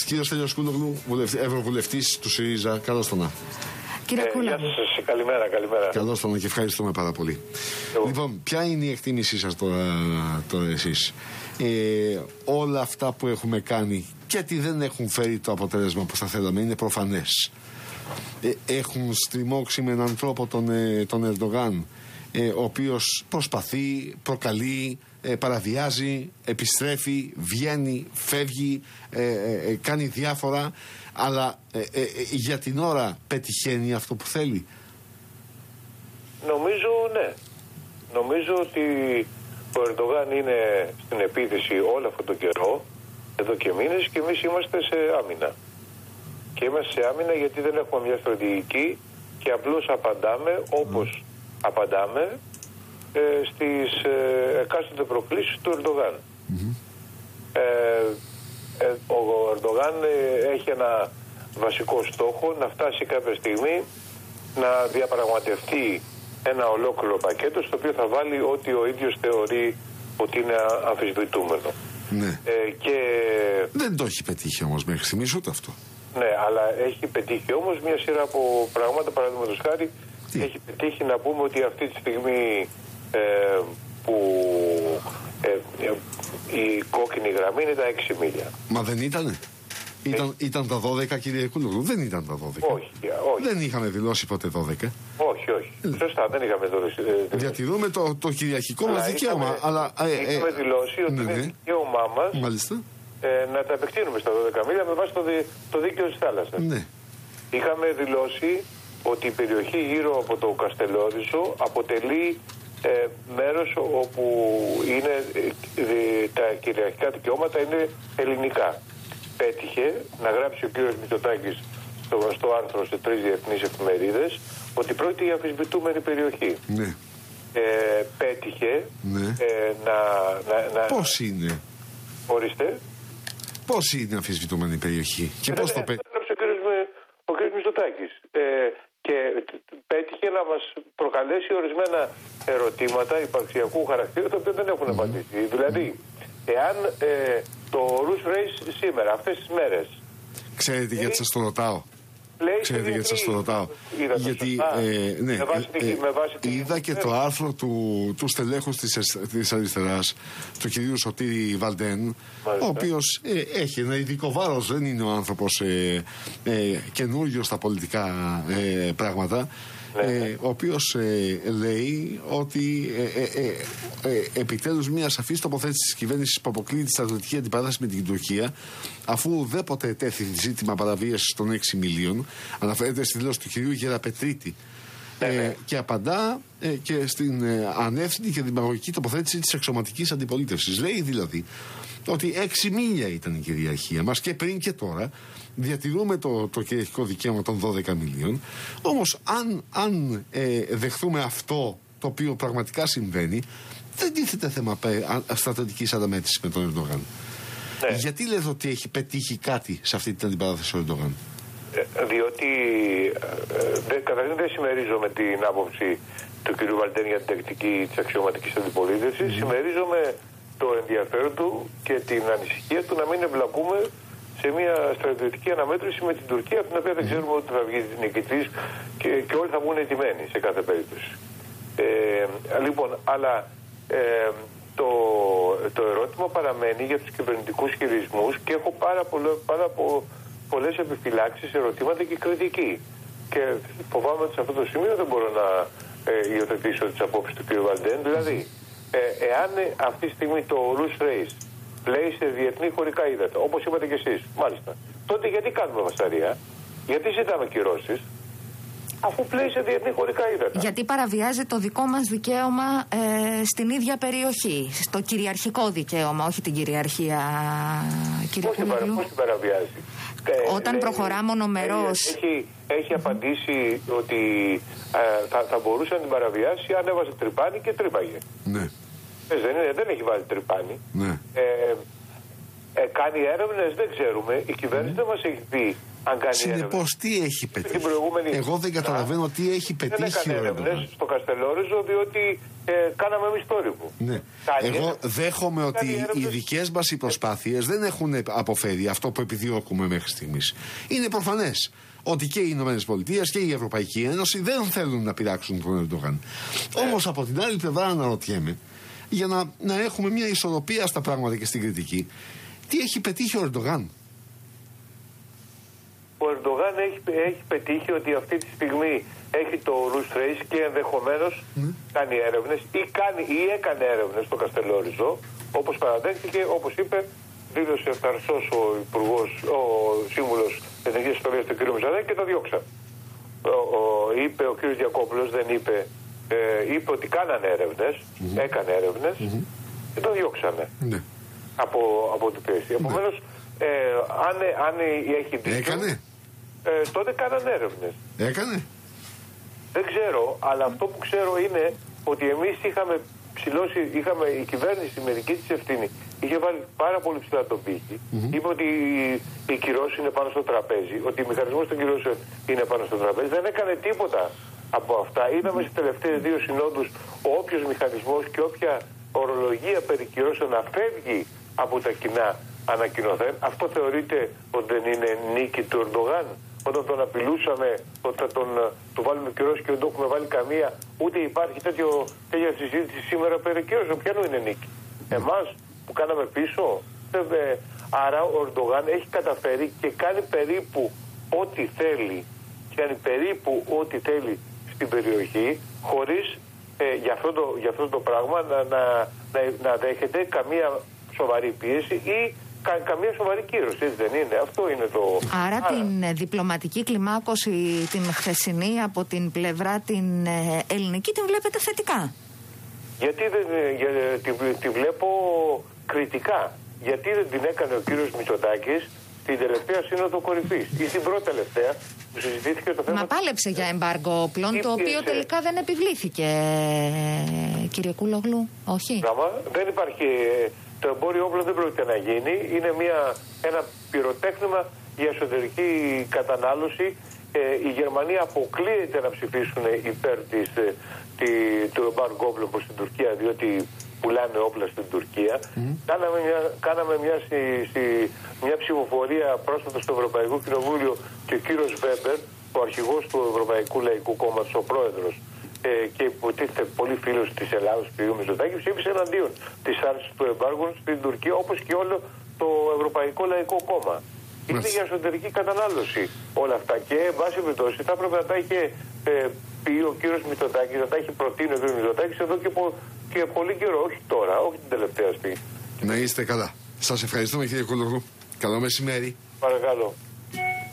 Κύριος Στέλιος Κούλογλου, Ευρωβουλευτής του ΣΥΡΙΖΑ, καλώς τον Κύριε ε, Γεια σας, καλημέρα, καλημέρα. Καλώς τον και ευχαριστούμε πάρα πολύ. Λοιπόν, ποια είναι η εκτίμησή σας τώρα, τώρα εσείς; Ε, όλα αυτά που έχουμε κάνει και ότι δεν έχουν φέρει το αποτέλεσμα που θα θέλαμε είναι προφανές. Ε, έχουν στριμώξει με έναν τρόπο τον, ε, τον Ερντογάν ε, ο οποίος προσπαθεί, προκαλεί, ε, παραβιάζει, επιστρέφει, βγαίνει, φεύγει, ε, κάνει διάφορα αλλά για την ώρα πετυχαίνει αυτό που θέλει; Νομίζω ναι. Νομίζω ότι ο Ερντογάν είναι στην επίθεση όλο αυτό το καιρό, εδώ και μήνες και εμείς είμαστε σε άμυνα. Και είμαστε σε άμυνα γιατί δεν έχουμε μια στρατηγική και απλώς απαντάμε όπως απαντάμε ε, στις ε, εκάστοτε προκλήσεις του ερντογαν Ε, ε, ο Ερντογάν ε, έχει ένα βασικό στόχο να φτάσει κάποια στιγμή να διαπραγματευτεί ένα ολόκληρο πακέτο στο οποίο θα βάλει ό,τι ο ίδιος θεωρεί ότι είναι αμφισβητούμενο. Ναι. και... Δεν το έχει πετύχει όμως μέχρι στιγμής ούτε αυτό. Ναι, αλλά έχει πετύχει όμως μια σειρά από πράγματα, παραδείγματος χάρη, έχει πετύχει να πούμε ότι αυτή τη στιγμή ε, που ε, ε, η κόκκινη γραμμή είναι τα 6 μίλια. Μα δεν ήτανε. Ήταν, ήταν τα 12 κύριε Κούλογλου, δεν ήταν τα 12. Όχι, όχι. Δεν είχαμε δηλώσει ποτέ 12. Όχι, όχι. Σωστά, δεν είχαμε δηλώσει. Διατηρούμε το, το κυριαρχικό μας δικαίωμα. Είχαμε, αλλά, ε, είχαμε δηλώσει ότι ναι, είναι ναι. δικαίωμά μας ε, να τα επεκτείνουμε στα 12 μίλια με βάση το, το δίκαιο της θάλασσας. Ναι. Είχαμε δηλώσει ότι η περιοχή γύρω από το Καστελόριζο αποτελεί ε, μέρος όπου είναι, ε, τα κυριαρχικά δικαιώματα είναι ελληνικά. Πέτυχε να γράψει ο κ. Μητσοτάκης στο γνωστό άρθρο σε τρεις διεθνείς εφημερίδες ότι πρόκειται για αμφισβητούμενη περιοχή. Ναι. Ε, πέτυχε ναι. ε, να, να, να... Πώς είναι; Ορίστε. Πώς είναι αμφισβητούμενη περιοχή και πώς το πέτυχε. Ο κ. Μητσοτάκης. Ε, και πέτυχε να μας προκαλέσει ορισμένα ερωτήματα υπαρξιακού χαρακτήρα τα οποία δεν έχουν απαντήσει. Δηλαδή, εάν ε, το Rus Race σήμερα, αυτές τις μέρες... Ξέρετε γιατί σας το ρωτάω. Ξέρετε γιατί σας το ρωτάω. Γιατί ε, ναι, ε, είδα και το άρθρο του, του στελέχους της αριστεράς, του κυρίου Σωτήρη Βαλντέν, ο οποίος ε, έχει ένα ειδικό βάρος, δεν είναι ο άνθρωπος ε, ε, καινούριο στα πολιτικά ε, πράγματα. Ναι, ναι. ε, ο οποίος ε, λέει ότι ε, ε, ε επιτέλους μια σαφής τοποθέτηση της κυβέρνησης που αποκλείει τη στρατιωτική αντιπαράθεση με την Τουρκία, αφού ουδέποτε τέθη ζήτημα παραβίασης των 6 μιλίων, αναφέρεται στη δήλωση του κυρίου Γεραπετρίτη. Ναι, και απαντά και στην ανεύθυνη και δημαγωγική τοποθέτηση της εξωματικής αντιπολίτευσης. Λέει δηλαδή ότι 6 μίλια ήταν η κυριαρχία μας και πριν και τώρα διατηρούμε το, το κυριαρχικό δικαίωμα των 12 μιλίων. Όμως, αν, αν ε, δεχθούμε αυτό το οποίο πραγματικά συμβαίνει, δεν τίθεται θέμα στρατιωτικής ανταμέτρησης με τον Ερντογάν. Ναι. Γιατί λέτε ότι έχει πετύχει κάτι σε αυτή την αντιπαράθεση ο Ερντογάν; Ε, διότι ε, ε, καταρχήν δεν συμμερίζομαι την άποψη του κ. Βαλτέν για την τακτική της αξιωματικής αντιπολίτευσης. Mm. Συμμερίζομαι το ενδιαφέρον του και την ανησυχία του να μην εμπλακούμε σε μια στρατιωτική αναμέτρηση με την Τουρκία, από την οποία δεν ξέρουμε ότι θα βγει νικητής και, και όλοι θα βγουν ετοιμένοι σε κάθε περίπτωση. Ε, λοιπόν, αλλά ε, το, το ερώτημα παραμένει για τους κυβερνητικούς χειρισμούς και έχω πάρα, πολλο, πάρα πο, πολλές επιφυλάξεις, ερωτήματα και κριτική. Και φοβάμαι ότι σε αυτό το σημείο δεν μπορώ να ε, υιοθετήσω τις απόψεις του κ. Βαλντέν. Δηλαδή, ε, εάν αυτή τη στιγμή το Rus Race πλέει σε διεθνή χωρικά ύδατα, όπως είπατε κι εσείς, μάλιστα, τότε γιατί κάνουμε βασαρία, γιατί ζητάμε κυρώσεις, αφού πλέει σε διεθνή χωρικά ύδατα. Γιατί παραβιάζει το δικό μας δικαίωμα ε, στην ίδια περιοχή. Στο κυριαρχικό δικαίωμα, όχι την κυριαρχία. Κύριε Πώς, την, παραβιάζει; Ε, Όταν ε, προχωρά μονομερός. Έχει, έχει απαντήσει ότι ε, θα, θα μπορούσε να την παραβιάσει αν έβαζε τρυπάνι και τρύπαγε. Ναι. Ε, δεν, είναι, δεν έχει βάλει τρυπάνι. Ναι. Ε, ε, κάνει έρευνες, δεν ξέρουμε. Η κυβέρνηση δεν μας έχει πει αν κάνει Συνεπώς, τι έχει πετύχει; Εγώ δεν καταλαβαίνω τι έχει πετύχει. Δεν έκανε έρευνες στο Καστελόριζο, διότι ε, κάναμε εμείς το Ναι. Εγώ δέχομαι ότι οι δικές μας οι προσπάθειες δεν έχουν αποφέρει αυτό που επιδιώκουμε μέχρι στιγμής. Είναι προφανές ότι και οι Ηνωμένες Πολιτείες και η Ευρωπαϊκή Ένωση δεν θέλουν να πειράξουν τον Ερντογάν. Ναι. Όμως από την άλλη πλευρά αναρωτιέμαι, για να, να έχουμε μια ισορροπία στα πράγματα και στην κριτική, τι έχει πετύχει ο Ερντογάν; Ο Ερντογάν έχει, έχει πετύχει ότι αυτή τη στιγμή έχει το Roost Race και ενδεχομένως mm. κάνει έρευνες ή, κάνει, ή έκανε έρευνες στο Καστελόριζο, όπως παραδέχτηκε, όπως είπε, δήλωσε ευθαρσό ο υπουργός, ο σύμβουλος Εθνική Ιστορίας του κ. Μιζαράκη και το διώξα. Ο, ο, είπε ο κ. Διακόπουλο, δεν είπε, ε, είπε ότι κάνανε έρευνες, mm. έκανε έρευνες mm. και το διώξαμε. Mm. Από, από την πίεση. Mm. Επομένως, ε, αν, αν έχει δίκιο. Έκανε. Ε, τότε κάνανε έρευνες. Έκανε. Δεν ξέρω, αλλά αυτό που ξέρω είναι ότι εμείς είχαμε ψηλώσει, είχαμε η κυβέρνηση με δική της ευθύνη είχε βάλει πάρα πολύ ψηλά τον πύχη. Mm-hmm. Είπε ότι η κυρώσεις είναι πάνω στο τραπέζι, ότι ο μηχανισμός των κυρώσεων είναι πάνω στο τραπέζι. Δεν έκανε τίποτα από αυτά. Είδαμε στις τελευταίες δύο συνόδους όποιος μηχανισμός και όποια ορολογία περί κυρώσεων να φεύγει από τα κοινά ανακοινωθέν. Αυτό θεωρείται ότι δεν είναι νίκη του Ερντογάν όταν τον απειλούσαμε ότι θα τον, ε, του βάλουμε καιρό και δεν το έχουμε βάλει καμία, ούτε υπάρχει τέτοιο, τέτοια συζήτηση σήμερα περί καιρός. Ποιανού είναι νίκη; Εμάς που κάναμε πίσω; Βέβαια, άρα ο Ερντογάν έχει καταφέρει και κάνει περίπου ό,τι θέλει. Κάνει περίπου ό,τι θέλει στην περιοχή, χωρίς ε, για, αυτό το, για αυτό το πράγμα να, να, να, να δέχεται καμία σοβαρή πίεση ή κα, καμία σοβαρή κύρωση, έτσι δεν είναι. Αυτό είναι το. Άρα, την διπλωματική κλιμάκωση την χθεσινή από την πλευρά την ε, ελληνική την βλέπετε θετικά; Γιατί δεν ε, για, τη, τη βλέπω κριτικά. Γιατί δεν την έκανε ο κύριος Μητσοτάκης την τελευταία σύνοδο κορυφής ή την πρώτη τελευταία που συζητήθηκε το θέμα. Μα πάλεψε για εμπάργκο όπλων, το οποίο τελικά δεν επιβλήθηκε, κύριε Κούλογλου. Όχι; Πράγμα, δεν υπάρχει το εμπόριο όπλων δεν πρόκειται να γίνει. Είναι μια, ένα πυροτέχνημα για εσωτερική κατανάλωση. Ε, οι Γερμανοί αποκλείεται να ψηφίσουν υπέρ της, ε, τη, του εμπάργου όπλων προς την Τουρκία, διότι πουλάνε όπλα στην Τουρκία. Κάναμε, μια, κάναμε μια, μια ψηφοφορία πρόσφατα στο Ευρωπαϊκό Κοινοβούλιο και ο κύριος Βέμπερ, ο αρχηγός του Ευρωπαϊκού Λαϊκού Κόμματος, ο πρόεδρος, ε, και υποτίθεται πολύ φίλο της Ελλάδα, του κ. Μητσοτάκη, ψήφισε εναντίον της άρσης του εμπάργου στην Τουρκία όπως και όλο το Ευρωπαϊκό Λαϊκό Κόμμα. Είναι για εσωτερική κατανάλωση όλα αυτά. Και, εν πάση περιπτώσει, θα έπρεπε να τα είχε ε, πει ο κύριος Μητσοτάκης, να τα έχει προτείνει ο κ. Μητσοτάκης εδώ και, πο, και πολύ καιρό, όχι τώρα, όχι την τελευταία στιγμή. Να είστε καλά. Σας ευχαριστούμε, κύριε Κολογού. Καλό μεσημέρι. Παρακαλώ.